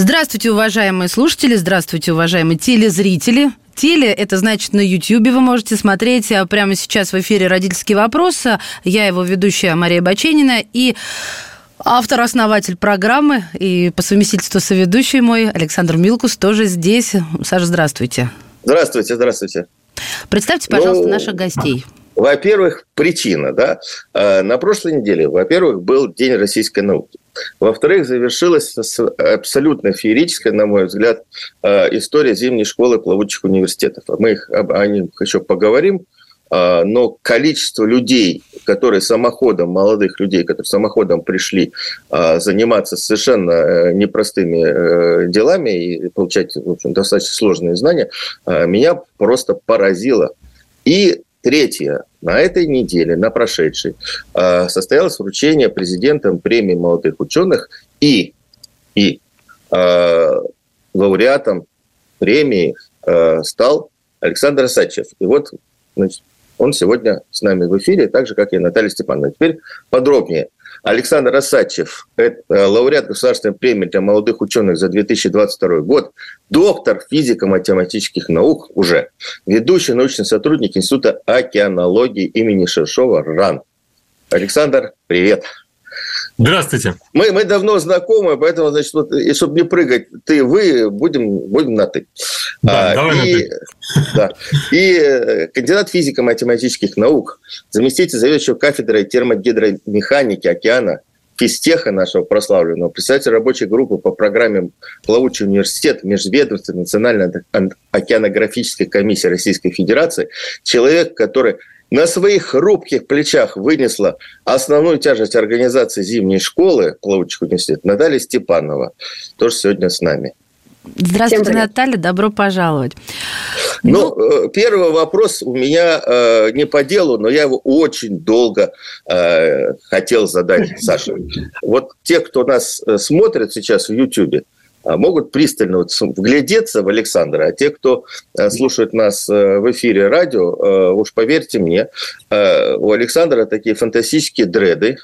Здравствуйте, уважаемые слушатели, здравствуйте, уважаемые телезрители. Теле – это значит на YouTube вы можете смотреть а прямо сейчас в эфире «Родительский вопрос». Я его ведущая Мария Баченина и автор-основатель программы и по совместительству соведущий мой Александр Милкус тоже здесь. Саша, здравствуйте. Здравствуйте, здравствуйте. Представьте, пожалуйста, ну, наших гостей. Во-первых, причина, да. А, на прошлой неделе, во-первых, был День российской науки. Во-вторых, завершилась абсолютно феерическая, на мой взгляд, а, история зимней школы плавучих университетов. Мы их, о них еще поговорим. А, но количество людей, которые самоходом, молодых людей, которые самоходом пришли заниматься совершенно э, непростыми э, делами и получать в общем, достаточно сложные знания, меня просто поразило. И Третье. На этой неделе, на прошедшей, а, состоялось вручение президентом премии молодых ученых и, и лауреатом премии стал Александр Сачев. И вот значит, он сегодня с нами в эфире, так же, как и Наталья Степановна. Теперь подробнее – Александр Осадчев, это лауреат Государственной премии для молодых ученых за 2022 год, доктор физико-математических наук уже, ведущий научный сотрудник Института океанологии имени Шершова РАН. Александр, привет. Здравствуйте. Мы, мы давно знакомы, поэтому, значит, вот, и чтобы не прыгать ты, вы, будем, будем на ты. Да, а, давай и, на ты. Да. И э, кандидат физико-математических наук, заместитель заведующего кафедрой термогидромеханики океана физтеха нашего прославленного, представитель рабочей группы по программе «Плавучий университет» Межведомственной национальной океанографической комиссии Российской Федерации, человек, который на своих хрупких плечах вынесла основную тяжесть организации зимней школы плавучих университетов Наталья Степанова, тоже сегодня с нами. Здравствуйте, Наталья, добро пожаловать. Ну, ну, первый вопрос у меня э, не по делу, но я его очень долго э, хотел задать Саше. Вот те, кто нас э, смотрит сейчас в YouTube, а, могут пристально вот вглядеться в Александра, а те, кто э, слушает нас э, в эфире радио, э, уж поверьте мне, у Александра такие фантастические дреды,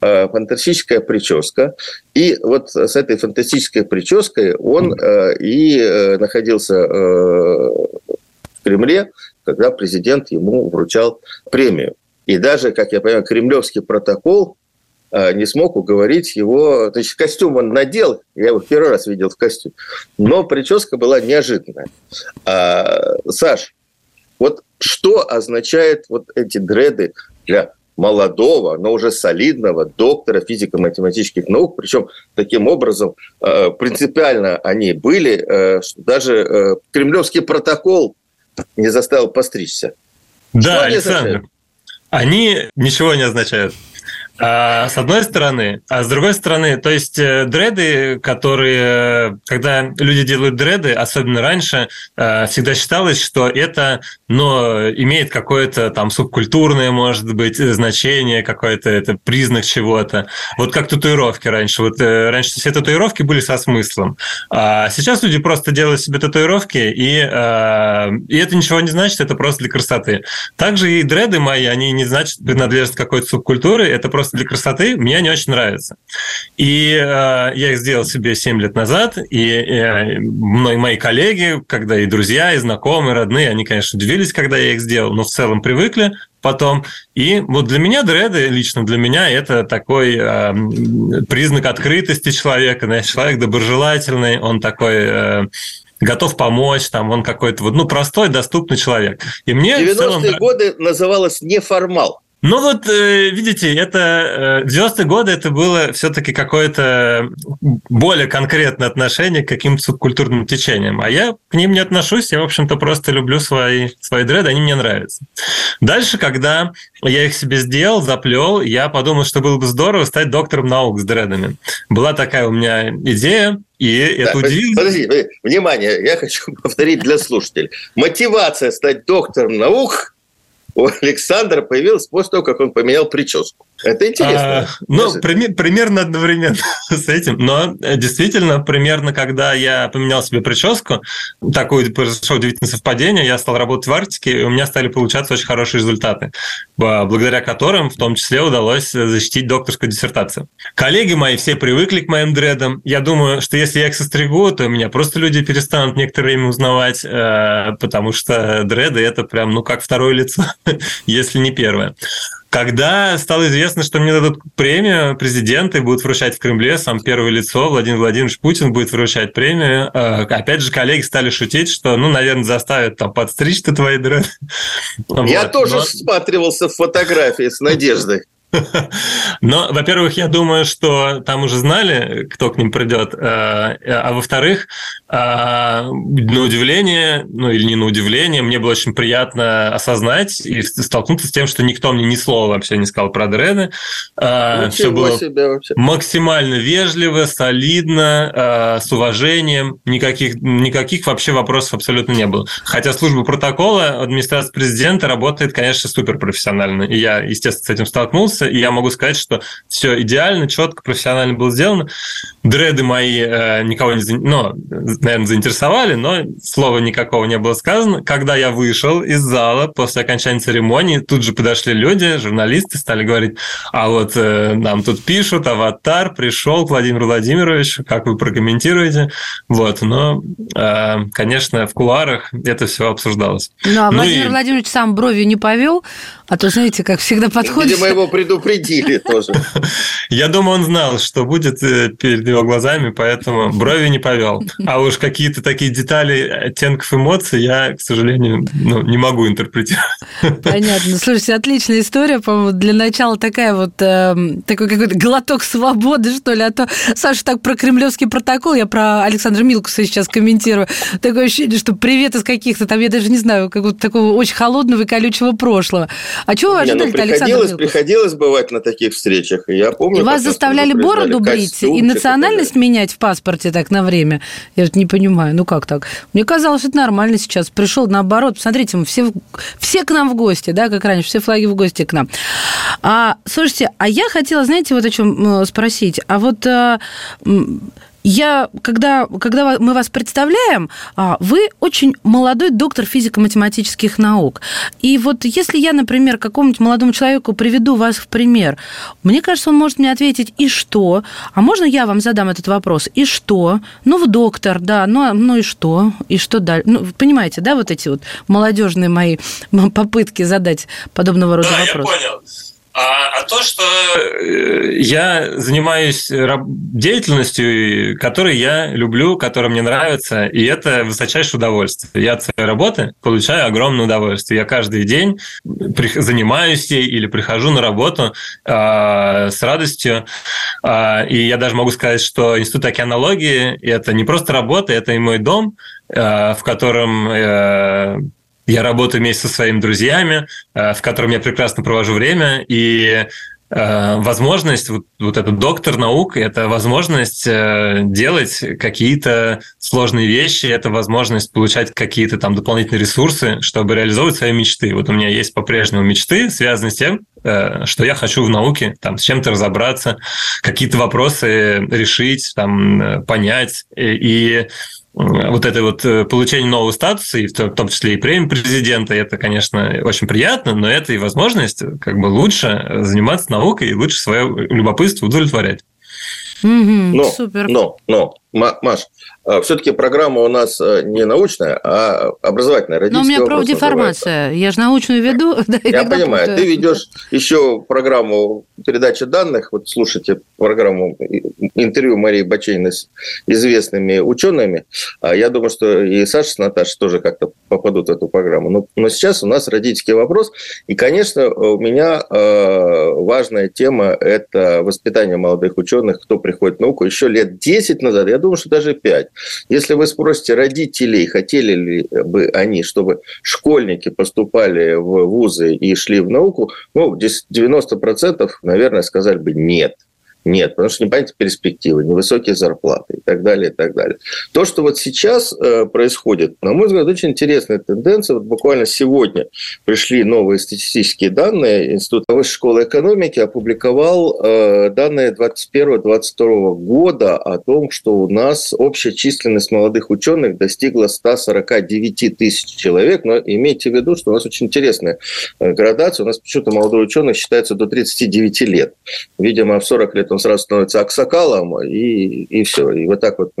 фантастическая прическа. И вот с этой фантастической прической он и находился в Кремле, когда президент ему вручал премию. И даже, как я понимаю, кремлевский протокол а, не смог уговорить его. То есть костюм он надел, я его первый раз видел в костюме, но прическа была неожиданная. А, Саш, вот что означает вот эти дреды для молодого, но уже солидного доктора физико-математических наук, причем таким образом а, принципиально они были, что даже кремлевский протокол не заставил постричься. Да, Александр, они ничего не означают. А, с одной стороны, а с другой стороны, то есть э, дреды, которые, когда люди делают дреды, особенно раньше, э, всегда считалось, что это, но имеет какое-то там субкультурное, может быть, значение, какое-то это признак чего-то. Вот как татуировки раньше. Вот э, раньше все татуировки были со смыслом. А сейчас люди просто делают себе татуировки, и, и это ничего не значит, это просто для красоты. Также и дреды мои, они не значат принадлежность какой-то субкультуры, это просто просто для красоты, мне не очень нравится. И э, я их сделал себе 7 лет назад, и э, мои, мои коллеги, когда и друзья, и знакомые, родные, они, конечно, удивились, когда я их сделал, но в целом привыкли потом. И вот для меня дреды, лично для меня, это такой э, признак открытости человека, знаешь, человек доброжелательный, он такой... Э, готов помочь, там он какой-то вот, ну, простой, доступный человек. И мне 90-е целом... годы называлось неформал. Ну вот, э, видите, это 90-е э, годы это было все-таки какое-то более конкретное отношение к каким-то субкультурным течениям. А я к ним не отношусь, я, в общем-то, просто люблю свои, свои дреды, они мне нравятся. Дальше, когда я их себе сделал, заплел, я подумал, что было бы здорово стать доктором наук с дредами. Была такая у меня идея, и да, это удивительно. Подожди, внимание, я хочу повторить для слушателей. Мотивация стать доктором наук у Александра появилась после того, как он поменял прическу. Это интересно. А, ну, при, примерно одновременно с этим. Но э, действительно, примерно, когда я поменял себе прическу, такое произошло удивительное совпадение, я стал работать в Арктике, и у меня стали получаться очень хорошие результаты, благодаря которым в том числе удалось защитить докторскую диссертацию. Коллеги мои все привыкли к моим дредам. Я думаю, что если я их состригу, то меня просто люди перестанут некоторое время узнавать, э, потому что дреды – это прям, ну, как второе лицо, если не первое. Когда стало известно, что мне дадут премию, президенты будут вручать в Кремле, сам первое лицо Владимир Владимирович Путин будет вручать премию. Э, опять же, коллеги стали шутить, что, ну, наверное, заставят там подстричь-то твои дреды. Я вот. тоже Но... всматривался в фотографии с надеждой. Но, во-первых, я думаю, что там уже знали, кто к ним придет, э, а во-вторых, э, на удивление, ну или не на удивление, мне было очень приятно осознать и столкнуться с тем, что никто мне ни слова вообще не сказал про дреды. Э, Все было максимально вежливо, солидно, с уважением, никаких, никаких вообще вопросов абсолютно не было. Хотя служба протокола администрации президента работает, конечно, суперпрофессионально, и я, естественно, с этим столкнулся, и я могу сказать, что все идеально, четко, профессионально было сделано. Дреды мои э, никого не, ну, наверное, заинтересовали, но слова никакого не было сказано. Когда я вышел из зала после окончания церемонии, тут же подошли люди, журналисты, стали говорить, а вот э, нам тут пишут, аватар пришел к Владимиру Владимировичу, как вы прокомментируете? Вот, но, э, конечно, в кулуарах это все обсуждалось. Ну, а ну Владимир и... Владимирович сам бровью не повел, а то, знаете, как всегда подходит... Видимо, его предупредили тоже. Я думаю, он знал, что будет э, перед его глазами, поэтому брови не повел. А уж какие-то такие детали оттенков эмоций я, к сожалению, ну, не могу интерпретировать. Понятно. Слушайте, отличная история, по-моему, для начала такая вот, э, такой какой-то глоток свободы, что ли, а то Саша так про кремлевский протокол, я про Александра Милкуса сейчас комментирую, такое ощущение, что привет из каких-то там, я даже не знаю, какого-то такого очень холодного и колючего прошлого. А чего вы ожидали, ну, Александр Приходилось бывать на таких встречах, и я помню... И вас заставляли бороду брить и национальность менять в паспорте так на время? Я вот не понимаю, ну как так? Мне казалось, это нормально сейчас. Пришел наоборот, посмотрите, мы все, все к нам в гости, да, как раньше, все флаги в гости к нам. А, слушайте, а я хотела, знаете, вот о чем спросить. А вот а, я, когда, когда мы вас представляем, а, вы очень молодой доктор физико-математических наук. И вот если я, например, какому-нибудь молодому человеку приведу вас в пример, мне кажется, он может мне ответить, и что? А можно я вам задам этот вопрос? И что? Ну, в доктор, да, ну, а, ну и что? И что дальше? Ну, понимаете, да, вот эти вот молодежные мои попытки задать подобного рода да, вопросы? Я понял. А, а то, что э, я занимаюсь деятельностью, которой я люблю, которая мне нравится, и это высочайшее удовольствие. Я от своей работы получаю огромное удовольствие. Я каждый день занимаюсь ей или прихожу на работу э, с радостью. Э, и я даже могу сказать, что Институт океанологии – это не просто работа, это и мой дом, э, в котором э, я работаю вместе со своими друзьями, э, в котором я прекрасно провожу время, и э, возможность, вот, вот этот доктор наук, это возможность э, делать какие-то сложные вещи, это возможность получать какие-то там дополнительные ресурсы, чтобы реализовывать свои мечты. Вот у меня есть по-прежнему мечты, связанные с тем, что я хочу в науке, там, с чем-то разобраться, какие-то вопросы решить, там, понять. И вот это вот э, получение нового статуса, и в том числе и премии президента, это, конечно, очень приятно, но это и возможность как бы лучше заниматься наукой и лучше свое любопытство удовлетворять. Mm-hmm, но, супер. но, но, Маш, все-таки программа у нас э, не научная, а образовательная. Но у меня профдеформация. Я же научную веду. Я понимаю. Ты ведешь еще программу передачи данных. Вот слушайте программу интервью Марии Бачейной с известными учеными. А я думаю, что и Саша с Наташей тоже как-то попадут в эту программу. Но, но сейчас у нас родительский вопрос. И, конечно, у меня э, важная тема – это воспитание молодых ученых, кто приходит в науку. Еще лет 10 назад, я думаю, что даже 5. Если вы спросите родителей, хотели ли бы они, чтобы школьники поступали в вузы и шли в науку, ну, 90%, наверное, сказали бы нет. Нет, потому что непонятны перспективы, невысокие зарплаты и так далее, и так далее. То, что вот сейчас э, происходит, на мой взгляд, очень интересная тенденция. Вот буквально сегодня пришли новые статистические данные. Институт Высшей школы экономики опубликовал э, данные 2021-2022 года о том, что у нас общая численность молодых ученых достигла 149 тысяч человек. Но имейте в виду, что у нас очень интересная э, градация. У нас почему-то молодой ученый считается до 39 лет. Видимо, в 40 лет он он сразу становится аксакалом, и, и все. И вот так вот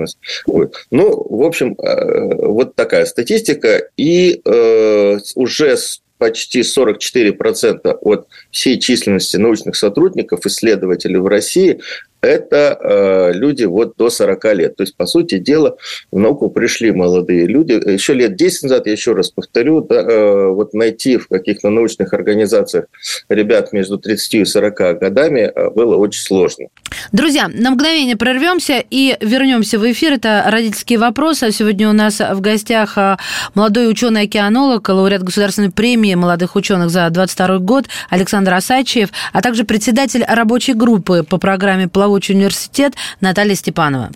будет. Ну, в общем, э, вот такая статистика. И э, уже почти 44% от всей численности научных сотрудников, исследователей в России это э, люди вот до 40 лет. То есть, по сути дела, в науку пришли молодые люди. Еще лет 10 назад, я еще раз повторю, да, э, вот найти в каких-то научных организациях ребят между 30 и 40 годами э, было очень сложно. Друзья, на мгновение прервемся и вернемся в эфир. Это родительские вопросы. Сегодня у нас в гостях э, молодой ученый-океанолог, лауреат государственной премии молодых ученых за 22 год Александр Асачиев, а также председатель рабочей группы по программе «Плавучий Плавучий университет Наталья Степанова.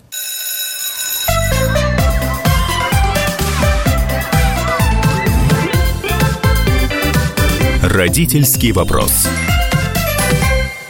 Родительский вопрос.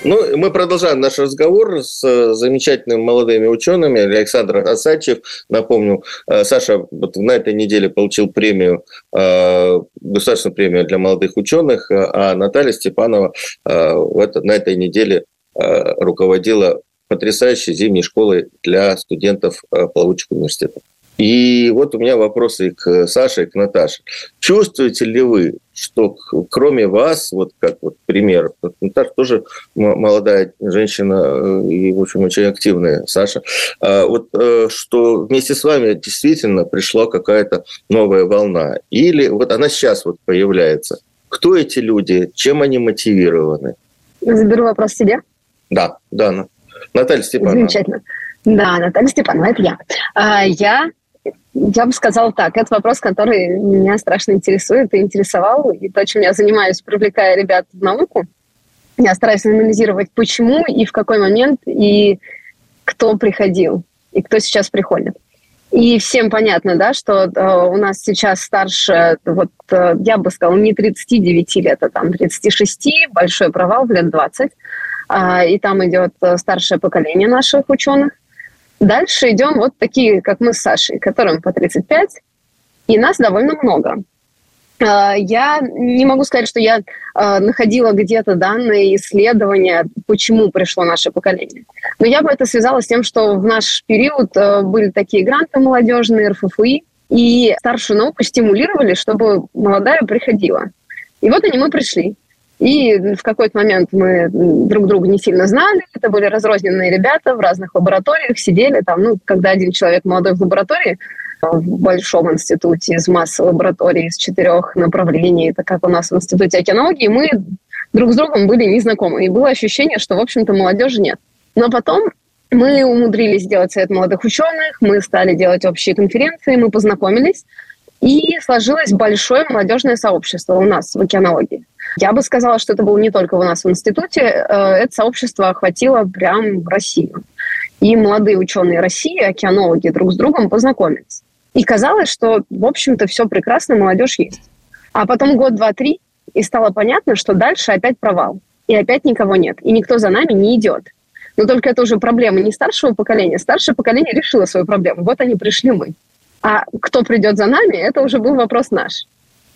Ну, мы продолжаем наш разговор с э, замечательными молодыми учеными. Александр Асачев, напомню, э, Саша вот на этой неделе получил премию, э, государственную премию для молодых ученых, а Наталья Степанова на этой неделе руководила потрясающей зимней школы для студентов э, плавучих университетов. И вот у меня вопросы к Саше и к Наташе. Чувствуете ли вы, что кроме вас, вот как вот пример, Наташа тоже молодая женщина э, и, в общем, очень активная, Саша, а вот э, что вместе с вами действительно пришла какая-то новая волна? Или вот она сейчас вот появляется? Кто эти люди? Чем они мотивированы? Заберу вопрос себе. Да, да. Наталья Степанова. Замечательно. Да, Наталья Степанова, это я. А, я я бы сказала так, это вопрос, который меня страшно интересует и интересовал, и то, чем я занимаюсь, привлекая ребят в науку. Я стараюсь анализировать, почему и в какой момент, и кто приходил, и кто сейчас приходит. И всем понятно, да, что э, у нас сейчас старше, вот э, я бы сказала, не 39 лет, а там 36, большой провал в лет 20. А, и там идет э, старшее поколение наших ученых. Дальше идем вот такие, как мы с Сашей, которым по 35, и нас довольно много. А, я не могу сказать, что я а, находила где-то данные, исследования, почему пришло наше поколение. Но я бы это связала с тем, что в наш период э, были такие гранты молодежные, РФФИ, и старшую науку стимулировали, чтобы молодая приходила. И вот они мы пришли. И в какой-то момент мы друг друга не сильно знали. Это были разрозненные ребята в разных лабораториях, сидели там, ну, когда один человек молодой в лаборатории, в большом институте из массы лабораторий, из четырех направлений, это как у нас в институте океанологии, мы друг с другом были незнакомы. И было ощущение, что, в общем-то, молодежи нет. Но потом мы умудрились сделать совет молодых ученых, мы стали делать общие конференции, мы познакомились, и сложилось большое молодежное сообщество у нас в океанологии. Я бы сказала, что это было не только у нас в институте, э, это сообщество охватило прям Россию. И молодые ученые России, океанологи, друг с другом познакомились. И казалось, что, в общем-то, все прекрасно, молодежь есть. А потом год, два, три, и стало понятно, что дальше опять провал. И опять никого нет. И никто за нами не идет. Но только это уже проблема не старшего поколения. Старшее поколение решило свою проблему. Вот они пришли мы. А кто придет за нами, это уже был вопрос наш.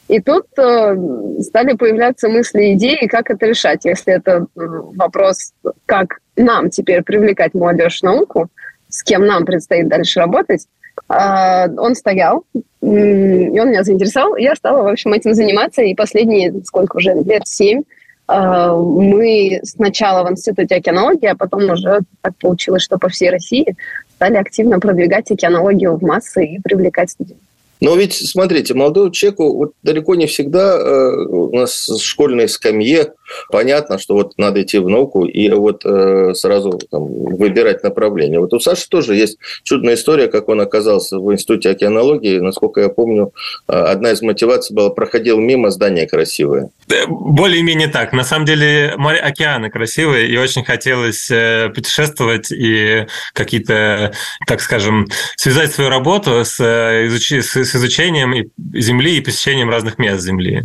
И тут э, стали появляться мысли, идеи, как это решать. Если это вопрос, как нам теперь привлекать молодежь в науку, с кем нам предстоит дальше работать, Он стоял, и он меня заинтересовал. Я стала, в общем, этим заниматься. И последние, сколько уже, лет семь, мы сначала в Институте океанологии, а потом уже так получилось, что по всей России стали активно продвигать океанологию в массы и привлекать студентов. Но ведь, смотрите, молодому человеку вот далеко не всегда э, у нас в школьной скамье понятно, что вот надо идти в науку и вот э, сразу там, выбирать направление. Вот у Саши тоже есть чудная история, как он оказался в Институте океанологии. Насколько я помню, э, одна из мотиваций была проходил мимо здание красивое. Более-менее так. На самом деле море океаны красивые, и очень хотелось э, путешествовать и какие-то, так скажем, связать свою работу с, э, изуч... с изучением Земли и посещением разных мест Земли.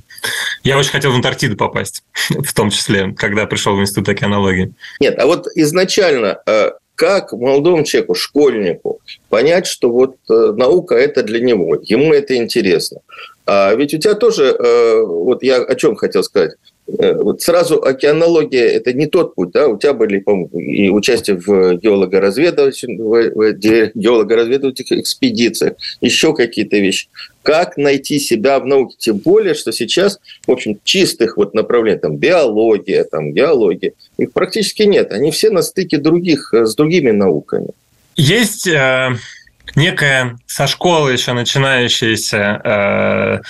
Я очень хотел в Антарктиду попасть в том числе, когда пришел в Институт океанологии. Нет, а вот изначально э, как молодому человеку, школьнику понять, что вот э, наука – это для него, ему это интересно. А ведь у тебя тоже, э, вот я о чем хотел сказать, вот сразу океанология – это не тот путь, да, у тебя были, и участие в геологоразведывательных, геологоразведывательных экспедициях, еще какие-то вещи. Как найти себя в науке, тем более, что сейчас, в общем, чистых вот направлений, там, биология, там, геология, их практически нет, они все на стыке других, с другими науками. Есть э, некая со школы еще начинающаяся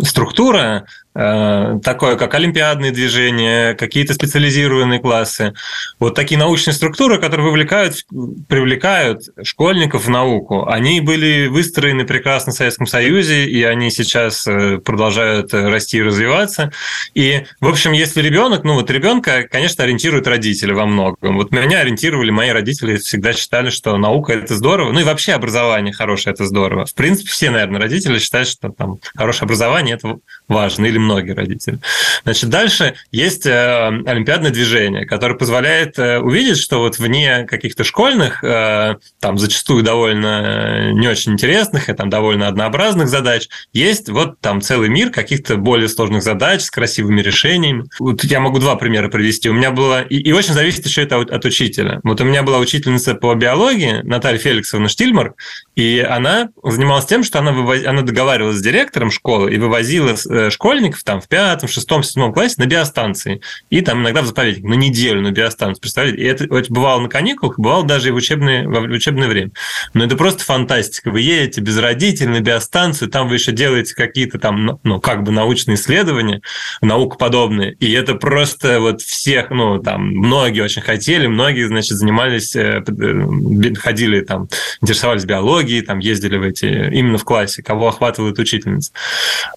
э, структура, Э, такое, как олимпиадные движения, какие-то специализированные классы. Вот такие научные структуры, которые вовлекают, привлекают школьников в науку, они были выстроены прекрасно в Советском Союзе, и они сейчас э, продолжают расти и развиваться. И, в общем, если ребенок, ну вот ребенка, конечно, ориентируют родители во многом. Вот меня ориентировали, мои родители всегда считали, что наука – это здорово, ну и вообще образование хорошее – это здорово. В принципе, все, наверное, родители считают, что там хорошее образование – это важно, или многие родители. Значит, дальше есть э, олимпиадное движение, которое позволяет э, увидеть, что вот вне каких-то школьных, э, там зачастую довольно не очень интересных и там довольно однообразных задач, есть вот там целый мир каких-то более сложных задач с красивыми решениями. Вот я могу два примера привести. У меня было... И, и очень зависит еще это от, от учителя. Вот у меня была учительница по биологии Наталья Феликсовна Штильмар, и она занималась тем, что она, вывоз... она договаривалась с директором школы и вывозила школьников там в пятом, шестом, седьмом классе на биостанции. И там иногда в заповедник на неделю на биостанцию, представляете? И это, это бывало на каникулах, бывало даже и в учебное, в учебное время. Но это просто фантастика. Вы едете без родителей на биостанцию, там вы еще делаете какие-то там, ну, ну как бы научные исследования, наукоподобные. И это просто вот всех, ну, там, многие очень хотели, многие, значит, занимались, э, э, ходили там, интересовались биологией, там, ездили в эти, именно в классе, кого охватывает учительница.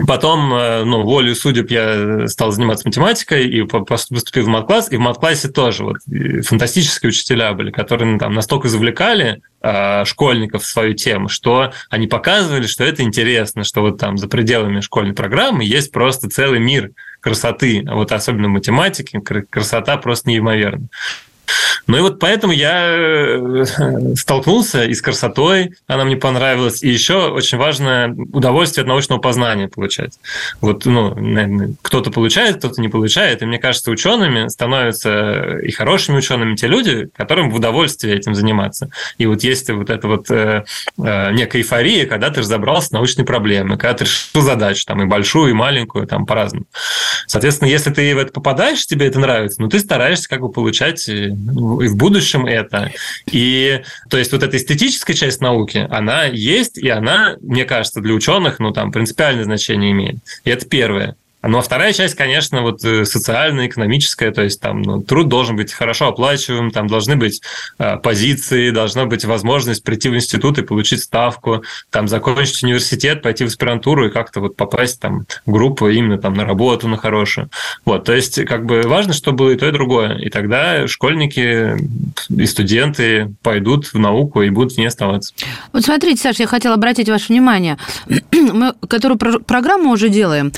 Потом, э, ну, волю судеб я стал заниматься математикой и поступил в мат-класс, и в мат-классе тоже вот фантастические учителя были, которые ну, там настолько завлекали э, школьников в свою тему, что они показывали, что это интересно, что вот там за пределами школьной программы есть просто целый мир красоты, вот особенно в математике красота просто неимоверна. Ну и вот поэтому я э, столкнулся и с красотой, она мне понравилась, и еще очень важно удовольствие от научного познания получать. Вот, ну, кто-то получает, кто-то не получает, и мне кажется, учеными становятся и хорошими учеными те люди, которым в удовольствие этим заниматься. И вот есть вот эта вот э, э, некая эйфория, когда ты разобрался с научной проблемой, когда ты решил задачу, там, и большую, и маленькую, там, по-разному. Соответственно, если ты в это попадаешь, тебе это нравится, ну, ты стараешься как бы получать э, и в будущем это. И то есть вот эта эстетическая часть науки, она есть, и она, мне кажется, для ученых, ну, там, принципиальное значение имеет. И это первое. Ну, а вторая часть, конечно, вот э, социальная, экономическая, то есть там ну, труд должен быть хорошо оплачиваем, там должны быть э, позиции, должна быть возможность прийти в институт и получить ставку, там закончить университет, пойти в аспирантуру и как-то вот попасть там в группу именно там на работу на хорошую. Вот, то есть как бы важно, чтобы было и то, и другое. И тогда школьники и студенты пойдут в науку и будут в ней оставаться. Вот смотрите, Саша, я хотела обратить ваше внимание, мы которую программу уже делаем,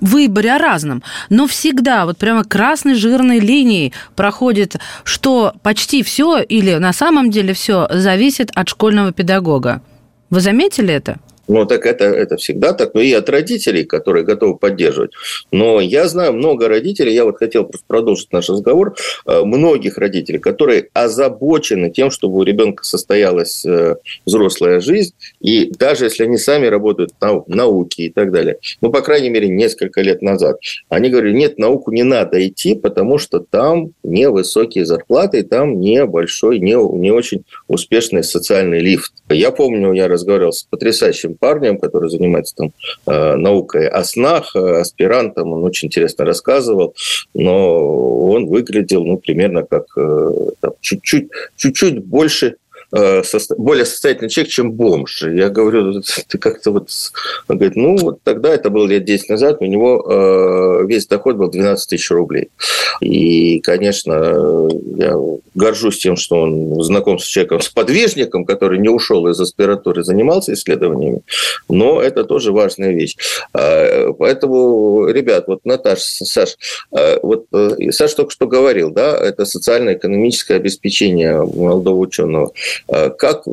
выборе, о разном. Но всегда вот прямо красной жирной линией проходит, что почти все или на самом деле все зависит от школьного педагога. Вы заметили это? Ну, так это, это всегда так. Ну, и от родителей, которые готовы поддерживать. Но я знаю много родителей, я вот хотел просто продолжить наш разговор, э, многих родителей, которые озабочены тем, чтобы у ребенка состоялась э, взрослая жизнь, и даже если они сами работают в науке и так далее, ну, по крайней мере, несколько лет назад, они говорили, нет, науку не надо идти, потому что там невысокие зарплаты, там небольшой, не, не очень успешный социальный лифт. Я помню, я разговаривал с потрясающим парнем, который занимается там э, наукой о снах, э, аспирантом, он очень интересно рассказывал, но он выглядел, ну, примерно как э, там, чуть-чуть, чуть-чуть больше более состоятельный человек, чем бомж. Я говорю, ты как-то вот... Он говорит, ну, вот тогда, это было лет 10 назад, у него э, весь доход был 12 тысяч рублей. И, конечно, я горжусь тем, что он знаком с человеком, с подвижником, который не ушел из аспиратуры, занимался исследованиями, но это тоже важная вещь. А, поэтому, ребят, вот Наташа, Саш, вот Саш только что говорил, да, это социально-экономическое обеспечение молодого ученого. А как э,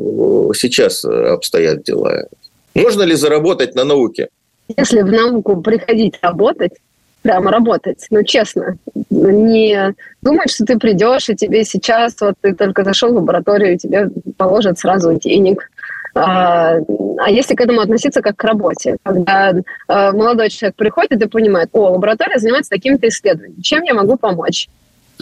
сейчас обстоят дела? Можно ли заработать на науке? Если в науку приходить работать, прямо работать, ну честно, не думать, что ты придешь, и тебе сейчас, вот ты только зашел в лабораторию, и тебе положат сразу денег. А, а если к этому относиться как к работе, когда а, молодой человек приходит и понимает, о, лаборатория занимается такими-то исследованиями, чем я могу помочь?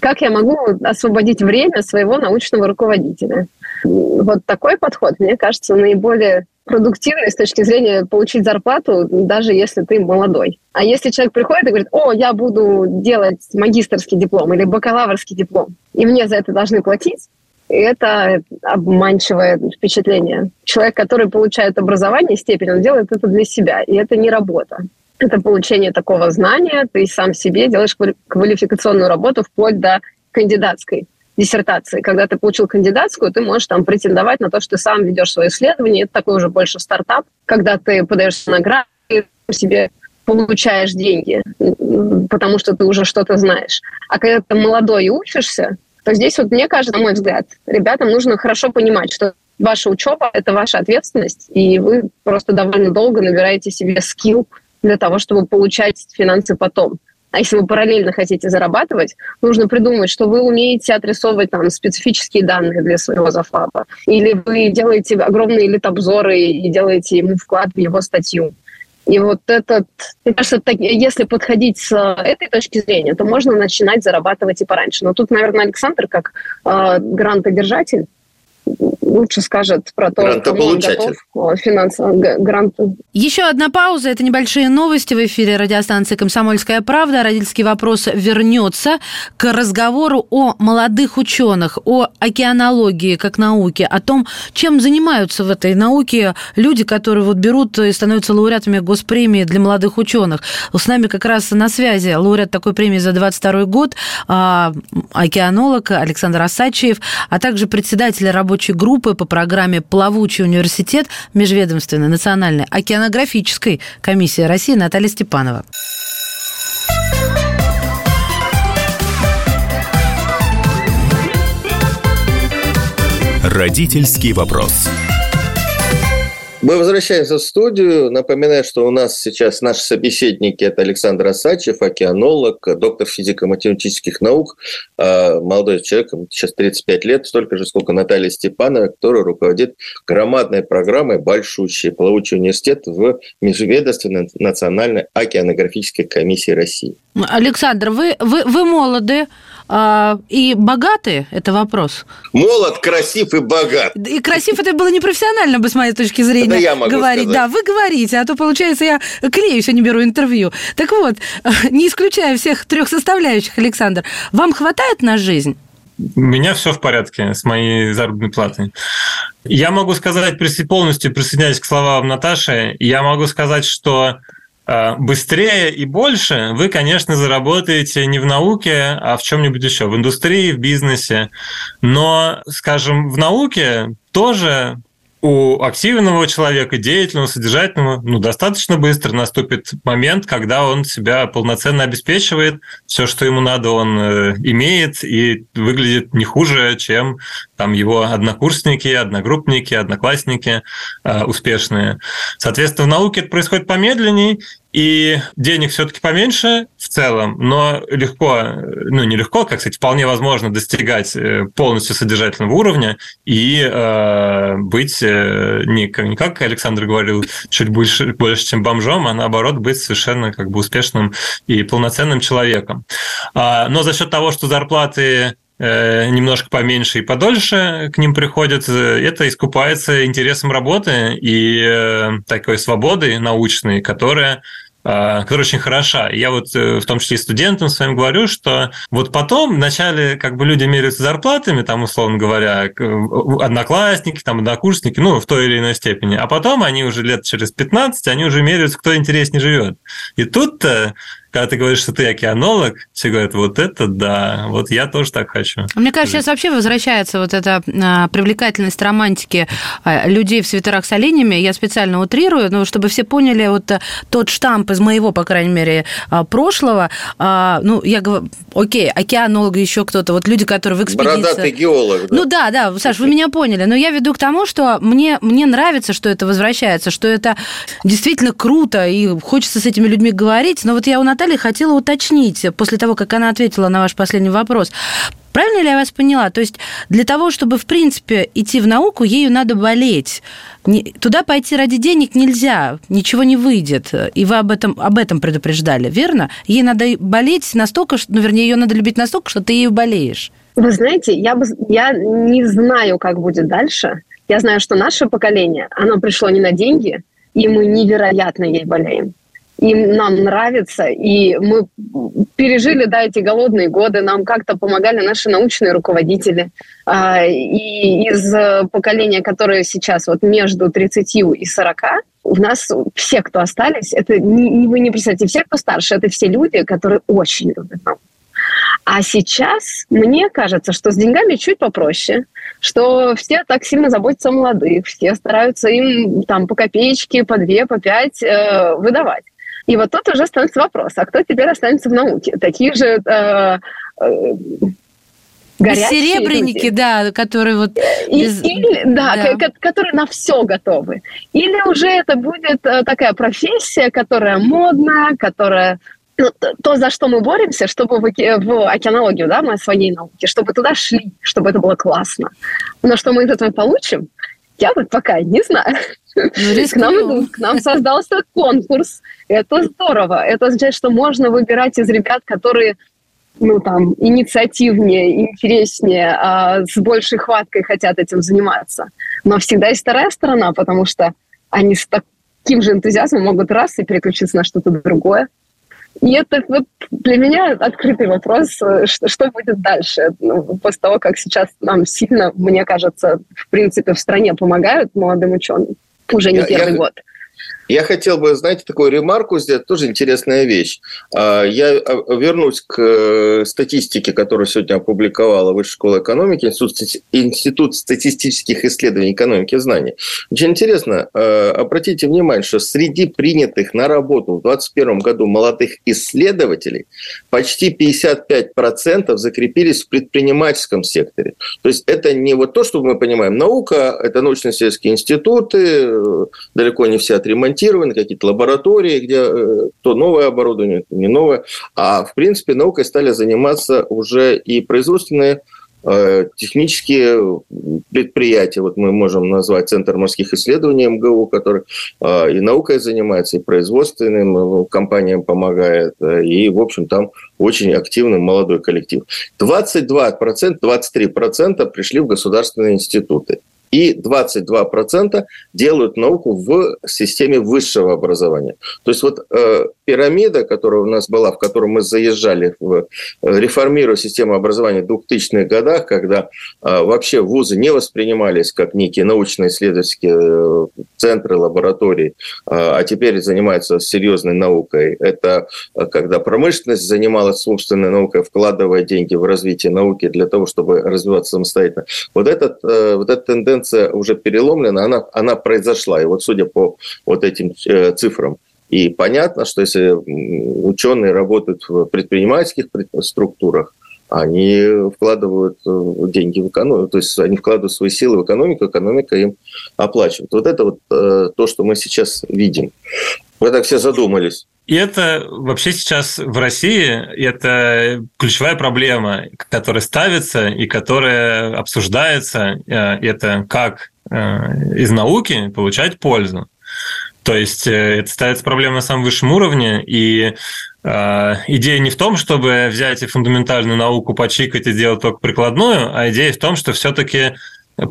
Как я могу освободить время своего научного руководителя? Вот такой подход, мне кажется, наиболее продуктивный с точки зрения получить зарплату, даже если ты молодой. А если человек приходит и говорит, о, я буду делать магистрский диплом или бакалаврский диплом, и мне за это должны платить, это обманчивое впечатление. Человек, который получает образование, степень, он делает это для себя, и это не работа. Это получение такого знания, ты сам себе делаешь квалификационную работу вплоть до кандидатской диссертации. Когда ты получил кандидатскую, ты можешь там претендовать на то, что ты сам ведешь свое исследование. Это такой уже больше стартап, когда ты подаешься на грант, себе получаешь деньги, потому что ты уже что-то знаешь. А когда ты молодой и учишься, то здесь вот, мне кажется, на мой взгляд, ребятам нужно хорошо понимать, что ваша учеба – это ваша ответственность, и вы просто довольно долго набираете себе скилл для того, чтобы получать финансы потом. А если вы параллельно хотите зарабатывать, нужно придумать, что вы умеете отрисовывать там специфические данные для своего зафаба. Или вы делаете огромные литобзоры и делаете ему вклад в его статью. И вот этот, мне кажется, так, если подходить с этой точки зрения, то можно начинать зарабатывать и пораньше. Но тут, наверное, Александр, как э, грантодержатель, лучше скажет про то, он готов финансово грант. Еще одна пауза. Это небольшие новости в эфире радиостанции «Комсомольская правда». Родительский вопрос вернется к разговору о молодых ученых, о океанологии как науке, о том, чем занимаются в этой науке люди, которые вот берут и становятся лауреатами госпремии для молодых ученых. С нами как раз на связи лауреат такой премии за 22 год, а, океанолог Александр Асачиев, а также председатель рабочей группы группы по программе «Плавучий университет» Межведомственной национальной океанографической комиссии России Наталья Степанова. Родительский вопрос. Мы возвращаемся в студию. Напоминаю, что у нас сейчас наши собеседники – это Александр Асачев, океанолог, доктор физико-математических наук, а, молодой человек, сейчас 35 лет, столько же, сколько Наталья Степанова, которая руководит громадной программой «Большущий плавучий университет» в Межведомственной национальной океанографической комиссии России. Александр, вы, вы, вы молоды, а, и богатые – это вопрос. Молод, красив и богат. И красив – это было непрофессионально бы, с моей точки зрения, это я могу говорить. Сказать. Да, вы говорите, а то, получается, я клеюсь, а не беру интервью. Так вот, не исключая всех трех составляющих, Александр, вам хватает на жизнь? У меня все в порядке с моей заработной платой. Я могу сказать, полностью присоединяясь к словам Наташи, я могу сказать, что быстрее и больше вы, конечно, заработаете не в науке, а в чем-нибудь еще, в индустрии, в бизнесе. Но, скажем, в науке тоже у активного человека, деятельного, содержательного, ну, достаточно быстро наступит момент, когда он себя полноценно обеспечивает, все, что ему надо, он э, имеет и выглядит не хуже, чем там его однокурсники, одногруппники, одноклассники э, успешные. Соответственно, в науке это происходит помедленнее, и денег все-таки поменьше в целом, но легко, ну не легко, как сказать, вполне возможно достигать э, полностью содержательного уровня и э, быть э, не, не как Александр говорил, чуть больше, больше, чем бомжом, а наоборот быть совершенно как бы успешным и полноценным человеком. А, но за счет того, что зарплаты э, немножко поменьше и подольше к ним приходят, это искупается интересом работы и такой свободы научной, которая которая очень хороша. Я вот э, в том числе и студентам своим говорю, что вот потом вначале как бы люди меряются зарплатами, там, условно говоря, одноклассники, там, однокурсники, ну, в той или иной степени, а потом они уже лет через 15, они уже меряются, кто интереснее живет. И тут-то когда ты говоришь, что ты океанолог, все говорят, вот это да, вот я тоже так хочу. Мне кажется, сейчас вообще возвращается вот эта а, привлекательность романтики а, людей в свитерах с оленями. Я специально утрирую, но чтобы все поняли вот э, тот штамп из моего, по крайней мере, а, прошлого. Ну, я говорю, окей, океанолог, еще кто-то, вот люди, которые в экспедиции... Бородатый геолог. Да? Ну да, да, Саш, вы меня поняли. Но я веду к тому, что мне, мне нравится, что это возвращается, что это действительно круто, и хочется с этими людьми говорить. Но вот я у Натальи Наталья хотела уточнить, после того, как она ответила на ваш последний вопрос. Правильно ли я вас поняла? То есть для того, чтобы, в принципе, идти в науку, ею надо болеть. Туда пойти ради денег нельзя, ничего не выйдет. И вы об этом, об этом предупреждали, верно? Ей надо болеть настолько, ну, вернее, ее надо любить настолько, что ты ею болеешь. Вы знаете, я, бы, я не знаю, как будет дальше. Я знаю, что наше поколение, оно пришло не на деньги, и мы невероятно ей болеем им нам нравится, и мы пережили, да, эти голодные годы, нам как-то помогали наши научные руководители. А, и из поколения, которое сейчас вот между 30 и 40, у нас все, кто остались, это не, вы не представляете, все, кто старше, это все люди, которые очень любят науку. А сейчас мне кажется, что с деньгами чуть попроще, что все так сильно заботятся о молодых, все стараются им там по копеечке, по две, по пять э, выдавать. И вот тут уже становится вопрос, а кто теперь останется в науке? Такие же э, э, горячие Серебряники, люди. да, которые вот... Без... Или, да, да. которые на все готовы. Или уже это будет э, такая профессия, которая модная, которая ну, то, за что мы боремся, чтобы в, в океанологию, да, мы своей науке, чтобы туда шли, чтобы это было классно. Но что мы из этого получим, я вот пока не знаю. Ну, к нам к нам создался конкурс. Это здорово. Это означает, что можно выбирать из ребят, которые ну, там, инициативнее, интереснее, а с большей хваткой хотят этим заниматься. Но всегда есть вторая сторона, потому что они с таким же энтузиазмом могут раз и переключиться на что-то другое. И это вот для меня открытый вопрос, э, что, что будет дальше. Ну, после того, как сейчас нам сильно, мне кажется, в принципе, в стране помогают молодым ученым уже не я, первый я, год. Я хотел бы, знаете, такую ремарку сделать, тоже интересная вещь. А, я а, вернусь к э, статистике, которую сегодня опубликовала Высшая школа экономики, Институт статистических исследований экономики и знаний. Очень интересно, э, обратите внимание, что среди принятых на работу в 2021 году молодых исследователей почти 55% закрепились в предпринимательском секторе. То есть это не вот то, что мы понимаем, наука, это научно-исследовательские институты, э, далеко не все отремонтированы, отремонтированы, какие-то лаборатории, где э, то новое оборудование, то не новое. А, в принципе, наукой стали заниматься уже и производственные э, технические предприятия, вот мы можем назвать Центр морских исследований МГУ, который э, и наукой занимается, и производственным компаниям помогает, и, в общем, там очень активный молодой коллектив. 22%, 23% пришли в государственные институты и 22% делают науку в системе высшего образования. То есть вот э, пирамида, которая у нас была, в которую мы заезжали, в, реформируя систему образования в 2000-х годах, когда а, вообще вузы не воспринимались как некие научно-исследовательские э, центры, лаборатории, а, а теперь занимаются серьезной наукой. Это а, когда промышленность занималась собственной наукой, вкладывая деньги в развитие науки для того, чтобы развиваться самостоятельно. Вот, этот, э, вот эта тенденция уже переломлена, она, она произошла. И вот судя по вот этим э, цифрам, и понятно, что если ученые работают в предпринимательских структурах, они вкладывают э, деньги в экономику, то есть они вкладывают свои силы в экономику, экономика им оплачивает. Вот это вот э, то, что мы сейчас видим. Вы так все задумались. И это вообще сейчас в России это ключевая проблема, которая ставится и которая обсуждается. Э, это как из науки получать пользу. То есть это ставится проблема на самом высшем уровне, и а, идея не в том, чтобы взять и фундаментальную науку почикать и сделать только прикладную, а идея в том, что все-таки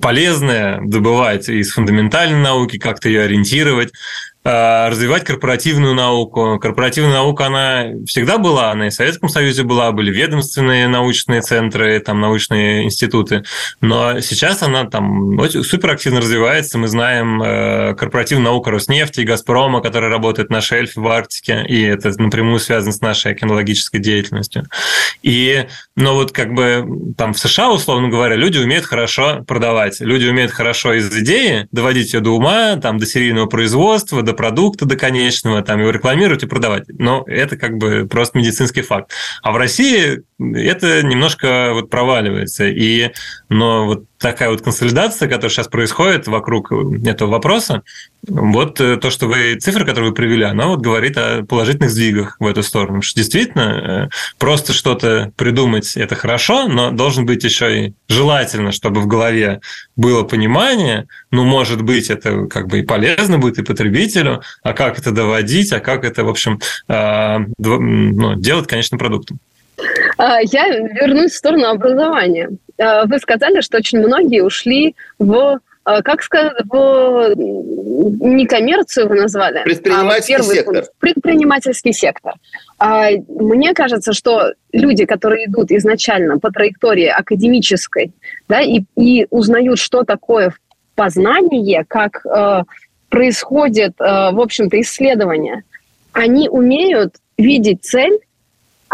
полезное добывать из фундаментальной науки, как-то ее ориентировать, Э, развивать корпоративную науку. Корпоративная наука, она всегда была, она и в Советском Союзе была, были ведомственные научные центры, там научные институты, но сейчас она там суперактивно развивается. Мы знаем э, корпоративную науку Роснефти и Газпрома, которая работает на шельфе в Арктике, и это напрямую связано с нашей океанологической деятельностью. И, но вот как бы там в США, условно говоря, люди умеют хорошо продавать, люди умеют хорошо из идеи доводить ее до ума, там, до серийного производства, до продукта до конечного, там его рекламировать и продавать. Но это как бы просто медицинский факт. А в России это немножко вот проваливается. И, но вот такая вот консолидация, которая сейчас происходит вокруг этого вопроса, вот э, то, что вы, цифры, которые вы привели, она вот говорит о положительных сдвигах в эту сторону. Что действительно, э, просто что-то придумать – это хорошо, но должен быть еще и желательно, чтобы в голове было понимание, ну, может быть, это как бы и полезно будет и потребителю, а как это доводить, а как это, в общем, а, ну, делать конечным продуктом. А, я вернусь в сторону образования. А, вы сказали, что очень многие ушли в как сказать, в не коммерцию вы назвали, предпринимательский а вот сектор. Пункт, предпринимательский сектор. Мне кажется, что люди, которые идут изначально по траектории академической, да, и, и узнают, что такое познание, как э, происходит, э, в общем-то, исследование, они умеют видеть цель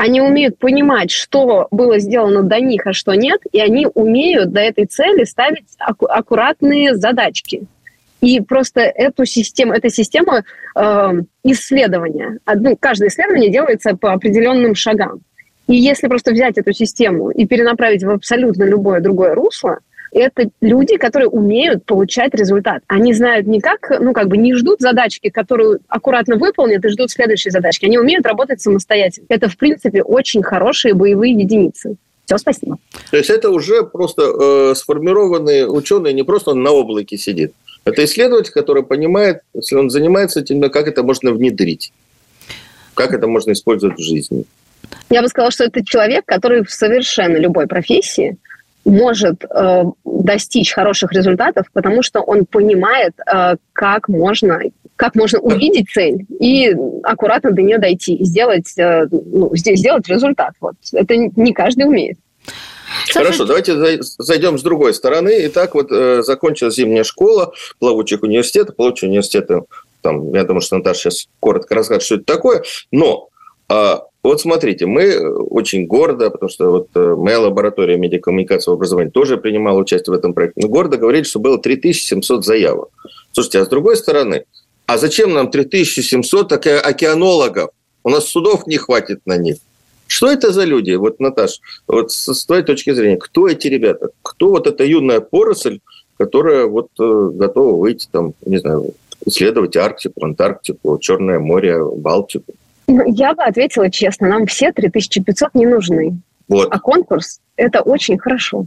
они умеют понимать, что было сделано до них, а что нет, и они умеют до этой цели ставить аку- аккуратные задачки. И просто эту систему, эта система э, исследования, ну, каждое исследование делается по определенным шагам. И если просто взять эту систему и перенаправить в абсолютно любое другое русло, это люди, которые умеют получать результат. Они знают не как, ну, как бы не ждут задачки, которую аккуратно выполнят и ждут следующей задачки. Они умеют работать самостоятельно. Это, в принципе, очень хорошие боевые единицы. Все, спасибо. То есть это уже просто э, сформированные ученые, не просто он на облаке сидит. Это исследователь, который понимает, если он занимается этим, как это можно внедрить, как это можно использовать в жизни. Я бы сказала, что это человек, который в совершенно любой профессии – может э, достичь хороших результатов, потому что он понимает, э, как можно как можно увидеть цель и аккуратно до нее дойти и сделать, э, ну, сделать результат. Вот. Это не каждый умеет. Хорошо, давайте зайдем с другой стороны. Итак, вот э, закончилась зимняя школа плавучих университетов. Плавучие университеты, там, я думаю, что Наташа сейчас коротко расскажет, что это такое. Но а, вот смотрите, мы очень гордо, потому что вот э, моя лаборатория медиакоммуникации в образовании тоже принимала участие в этом проекте, мы гордо говорили, что было 3700 заявок. Слушайте, а с другой стороны, а зачем нам 3700 океанологов? У нас судов не хватит на них. Что это за люди? Вот, Наташ, вот с твоей точки зрения, кто эти ребята? Кто вот эта юная поросль, которая вот э, готова выйти там, не знаю, исследовать Арктику, Антарктику, Черное море, Балтику? Я бы ответила честно, нам все 3500 не нужны. Вот. А конкурс – это очень хорошо.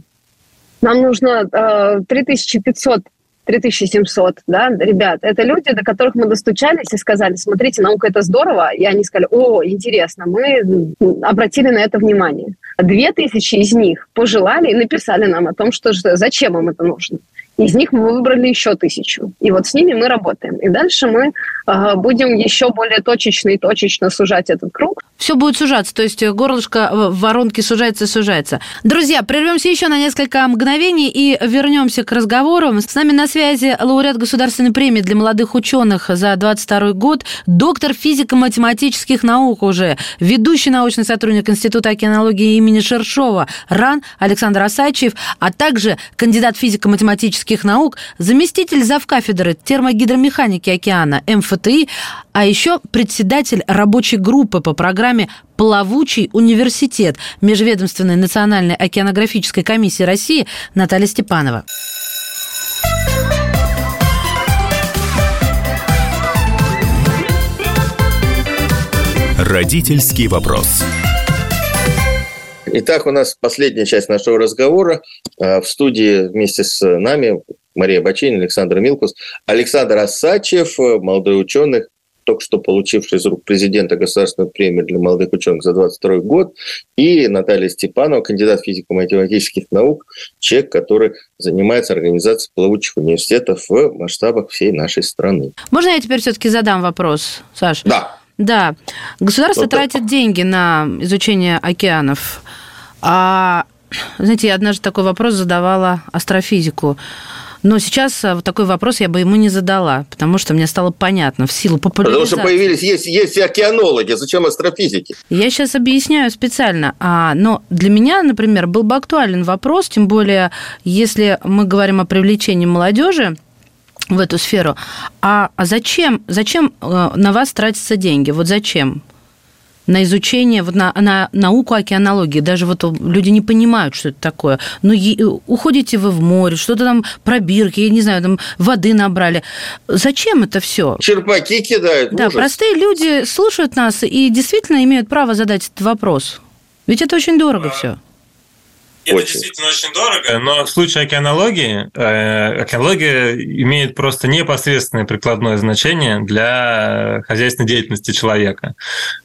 Нам нужно э, 3500 3700, да, ребят, это люди, до которых мы достучались и сказали, смотрите, наука это здорово, и они сказали, о, интересно, мы обратили на это внимание. Две тысячи из них пожелали и написали нам о том, что зачем им это нужно. Из них мы выбрали еще тысячу. И вот с ними мы работаем. И дальше мы будем еще более точечно и точечно сужать этот круг. Все будет сужаться, то есть горлышко в воронке сужается сужается. Друзья, прервемся еще на несколько мгновений и вернемся к разговору. С нами на связи лауреат государственной премии для молодых ученых за 22 год, доктор физико-математических наук уже, ведущий научный сотрудник Института океанологии имени Шершова РАН Александр Асачев, а также кандидат физико-математических наук, заместитель завкафедры термогидромеханики океана МФТИ, а еще председатель рабочей группы по программе «Плавучий университет» Межведомственной национальной океанографической комиссии России Наталья Степанова. Родительский вопрос. Итак, у нас последняя часть нашего разговора. А, в студии вместе с нами Мария Бачинина, Александр Милкус, Александр Асачев, молодой ученый, только что получивший из рук президента государственную премию для молодых ученых за 22 год, и Наталья Степанова, кандидат физико-математических наук, человек, который занимается организацией плавучих университетов в масштабах всей нашей страны. Можно я теперь все-таки задам вопрос, Саш? Да. Да. Государство вот тратит деньги на изучение океанов. А, знаете, я однажды такой вопрос задавала астрофизику. Но сейчас а, вот такой вопрос я бы ему не задала, потому что мне стало понятно в силу популяризации. Потому что появились, есть, есть океанологи, зачем астрофизики? Я сейчас объясняю специально. А, но для меня, например, был бы актуален вопрос, тем более, если мы говорим о привлечении молодежи, в эту сферу. А, а зачем, зачем э, на вас тратятся деньги? Вот зачем? на изучение, вот на, на науку океанологии. Даже вот люди не понимают, что это такое. Ну, уходите вы в море, что-то там пробирки, я не знаю, там воды набрали. Зачем это все? Черпаки кидают. Да, ужас. простые люди слушают нас и действительно имеют право задать этот вопрос. Ведь это очень дорого а, все. Это очень. действительно очень дорого, но в случае океанологии, э, океанология имеет просто непосредственное прикладное значение для хозяйственной деятельности человека.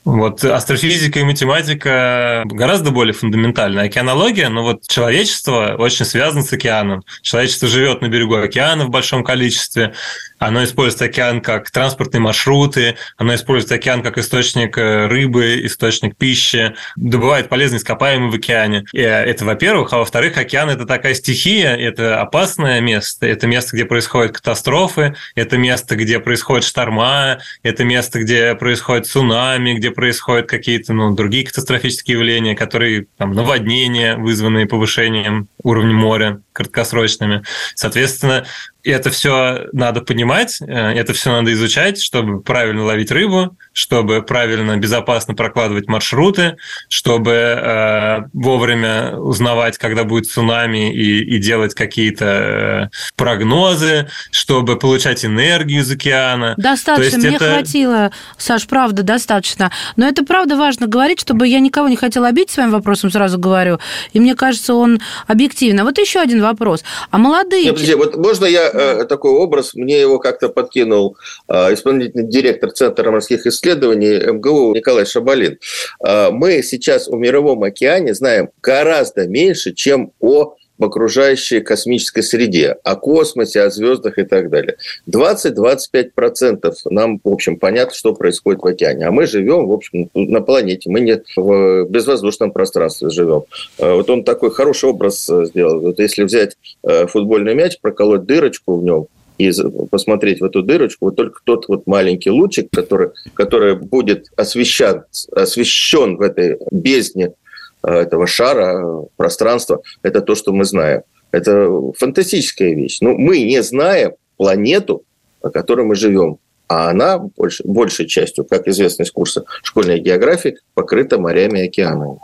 Вот астрофизика и математика гораздо более фундаментальны. Океанология, ну вот человечество очень связано с океаном. Человечество живет на берегу океана в большом количестве, оно использует океан как транспортные маршруты, оно использует океан как источник э, рыбы, источник пищи, добывает полезные ископаемые в океане. И э, это, во-первых. А во-вторых, океан – это такая стихия, это опасное место, это место, где происходят катастрофы, это место, где происходят шторма, это место, где происходит цунами, где происходят какие-то ну, другие катастрофические явления, которые там, наводнения, вызванные повышением уровня моря краткосрочными. Соответственно, это все надо понимать, э, это все надо изучать, чтобы правильно ловить рыбу, чтобы правильно, безопасно прокладывать маршруты, чтобы э, вовремя узнавать, когда будет цунами и, и делать какие-то э, прогнозы, чтобы получать энергию из океана. Достаточно, мне это... хватило, Саш, правда, достаточно. Но это правда важно говорить, чтобы я никого не хотела обидеть своим вопросом, сразу говорю. И мне кажется, он объективно. Вот еще один вопрос. А молодые... Нет, подожди, вот можно я э, такой образ, мне его как-то подкинул э, исполнительный директор Центра морских исследований МГУ Николай Шабалин. Э, мы сейчас о Мировом океане знаем гораздо меньше, чем о в окружающей космической среде, о космосе, о звездах и так далее. 20-25% нам, в общем, понятно, что происходит в океане. А мы живем, в общем, на планете, мы не в безвоздушном пространстве живем. Э, вот он такой хороший образ э, сделал. Вот если взять э, футбольный мяч, проколоть дырочку в нем, и посмотреть в эту дырочку, вот только тот вот маленький лучик, который, который будет освещен, освещен в этой бездне Э, этого шара, пространства, это то, что мы знаем. Это фантастическая вещь. Но мы не знаем планету, на которой мы живем. А она больш, большей частью, как известно из курса школьной географии, покрыта морями и океанами.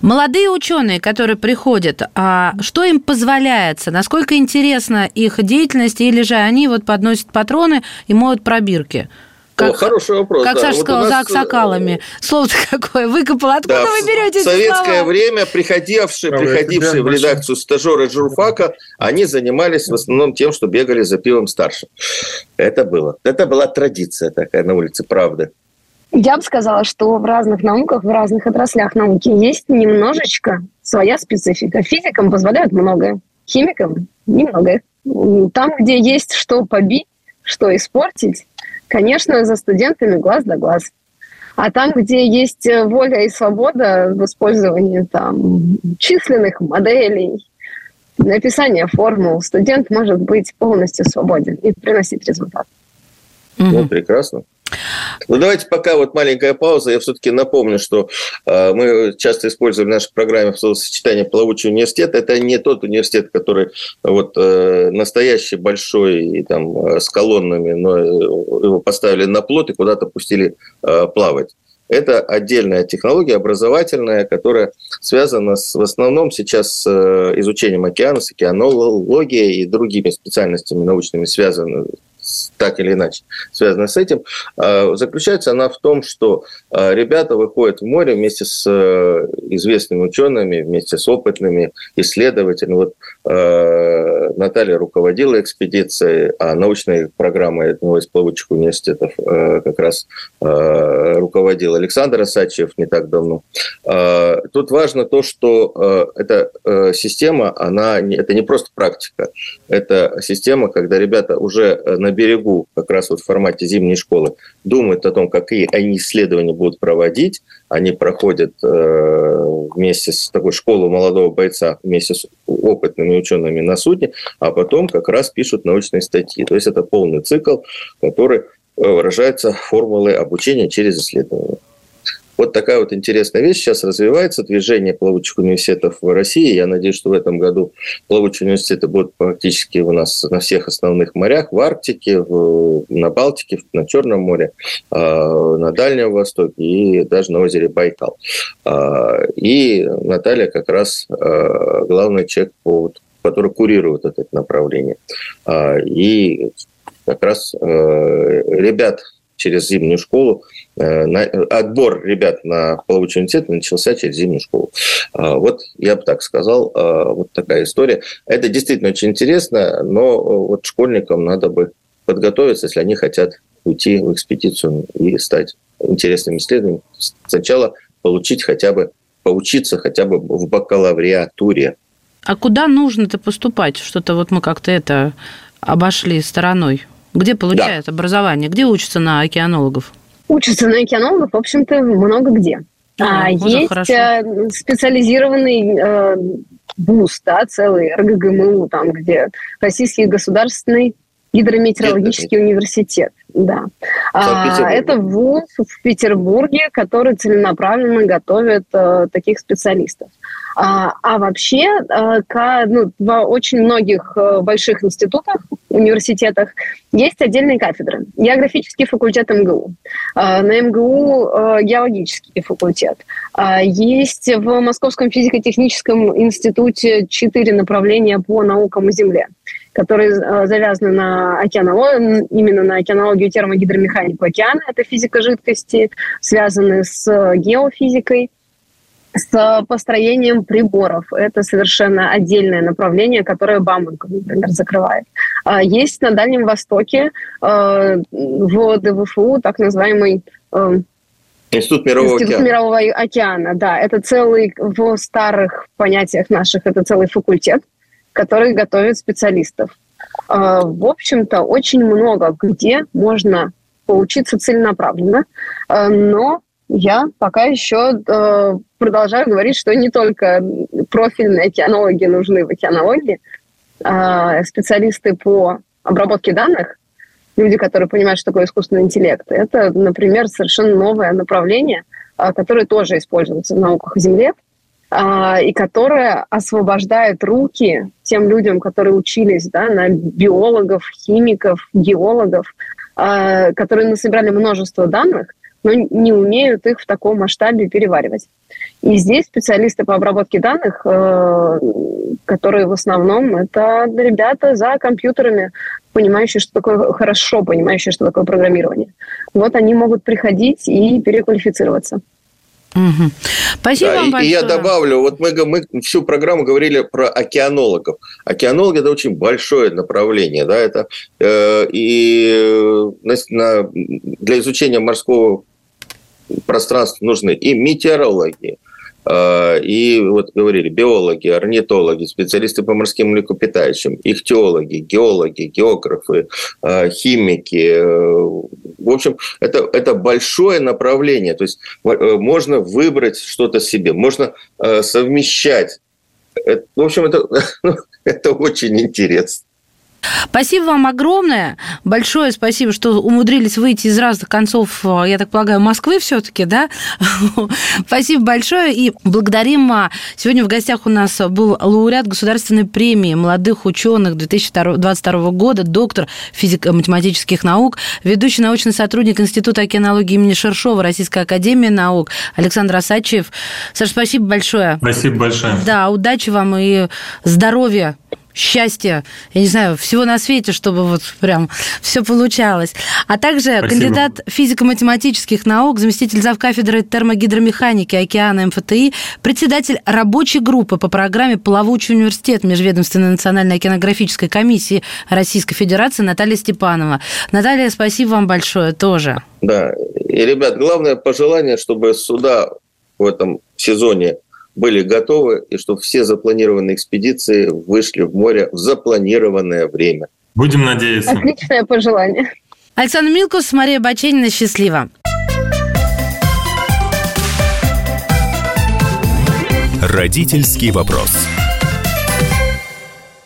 Молодые ученые, которые приходят, а что им позволяется? Насколько интересна их деятельность? Или же они вот подносят патроны и моют пробирки? Как, О, хороший вопрос. Как да. Саша вот сказал, нас... за аксакалами. Слово-то какое выкопал. Откуда да, вы берете В советское время приходившие, приходившие в редакцию стажеры журфака, они занимались в основном тем, что бегали за пивом старшим. Это было. Это была традиция такая на улице, правда. Я бы сказала, что в разных науках, в разных отраслях науки есть немножечко своя специфика. Физикам позволяют многое, химикам немного. Там, где есть что побить, что испортить, Конечно, за студентами глаз да глаз. А там, где есть воля и свобода в использовании там, численных моделей, написания формул, студент может быть полностью свободен и приносить результат. Ну, прекрасно. Ну, давайте пока вот маленькая пауза. Я все-таки напомню, что э, мы часто используем в нашей программе словосочетание «плавучий университет». Это не тот университет, который вот э, настоящий, большой, и, там, э, с колоннами, но его поставили на плот и куда-то пустили э, плавать. Это отдельная технология образовательная, которая связана с, в основном сейчас с э, изучением океана, с океанологией и другими специальностями научными, связанными так или иначе связана с этим, а, заключается она в том, что а, ребята выходят в море вместе с э, известными учеными, вместе с опытными исследователями. Вот а, Наталья руководила экспедицией, а научной программой одного из плавучих университетов как раз руководил Александр Асачев не так давно. Тут важно то, что эта система, она, это не просто практика, это система, когда ребята уже на берегу, как раз вот в формате зимней школы, думают о том, какие они исследования будут проводить. Они проходят э, вместе с такой школой молодого бойца, вместе с опытными учеными на судне, а потом как раз пишут научные статьи. То есть это полный цикл, который выражается формулой обучения через исследования. Вот такая вот интересная вещь сейчас развивается, движение плавучих университетов в России. Я надеюсь, что в этом году плавучие университеты будут практически у нас на всех основных морях, в Арктике, в, на Балтике, на Черном море, а, на Дальнем Востоке и даже на озере Байкал. А, и Наталья как раз а, главный человек, который курирует это направление. И как раз ребят через зимнюю школу. Э, отбор ребят на плавучий университет начался через зимнюю школу. А, вот я бы так сказал, а, вот такая история. Это действительно очень интересно, но э, вот школьникам надо бы подготовиться, если они хотят уйти в экспедицию и стать интересным исследователем. Сначала получить хотя бы, поучиться хотя бы в бакалавриатуре. А куда нужно-то поступать? Что-то вот мы как-то это обошли стороной. Где получают да. образование? Где учатся на океанологов? Учатся на океанологов, в общем-то, много где. А, а есть хорошо. Э, специализированный э, ВУЗ, да, целый РГГМУ, там, где Российский государственный гидрометеорологический университет. Да. А, это ВУЗ в Петербурге, который целенаправленно готовит э, таких специалистов. А, а вообще, э, к, ну, в очень многих э, больших институтах, университетах есть отдельные кафедры. Географический факультет МГУ, э, на МГУ э, геологический факультет. Э, есть в Московском физико-техническом институте четыре направления по наукам о Земле которые э, завязаны на океанологию, именно на океанологию, термогидромеханику океана, это физика жидкости, связаны с геофизикой, с построением приборов. Это совершенно отдельное направление, которое Бауманка, например, закрывает. А есть на Дальнем Востоке э, в ДВФУ так называемый э, Институт Мирового Институт океана. Мирового океана, да. Это целый, в старых понятиях наших, это целый факультет, который готовит специалистов. А, в общем-то, очень много где можно поучиться целенаправленно, а, но я пока еще а, продолжаю говорить, что не только профильные океанологи нужны в океанологии, специалисты по обработке данных, люди, которые понимают, что такое искусственный интеллект, это, например, совершенно новое направление, которое тоже используется в науках а, и которая освобождает руки тем людям, которые учились да, на биологов, химиков, геологов, а, которые насобирали множество данных, но не умеют их в таком масштабе переваривать. И здесь специалисты по обработке данных, э, которые в основном это ребята за компьютерами, понимающие, что такое хорошо, понимающие, что такое программирование. Вот они могут приходить и переквалифицироваться. Угу. Спасибо да, вам и, большое. И я добавлю, вот мы, мы всю программу говорили про океанологов. Океанологи – это очень большое направление. Да, это, э, и на, на, для изучения морского пространства нужны и метеорологи, а, и вот говорили, биологи, орнитологи, специалисты по морским млекопитающим, ихтиологи, геологи, географы, а, химики. В В общем, это, это большое направление. То есть э, можно выбрать что-то себе, можно э, совмещать. В общем, это, ну, это очень интересно. Спасибо вам огромное. Большое спасибо, что умудрились выйти из разных концов, я так полагаю, Москвы все-таки, да? спасибо большое. И благодарим. А, сегодня в гостях у нас был лауреат Государственной премии молодых ученых 2022 года, доктор физико-математических наук, ведущий научный сотрудник Института океанологии имени Шершова Российской академии наук Александр Асачев. Саша, спасибо большое. Спасибо большое. Да, удачи вам и здоровья счастья, я не знаю, всего на свете, чтобы вот прям все получалось. А также Спасибо. кандидат физико-математических наук, заместитель завкафедры термогидромеханики океана МФТИ, председатель рабочей группы по программе «Плавучий университет» Межведомственной национальной океанографической комиссии Российской Федерации Наталья Степанова. Наталья, спасибо вам большое тоже. Да, и, ребят, главное пожелание, чтобы суда в этом сезоне были готовы, и чтобы все запланированные экспедиции вышли в море в запланированное время. Будем надеяться. Отличное пожелание. Александр Милкус, Мария Баченина, счастливо. Родительский вопрос.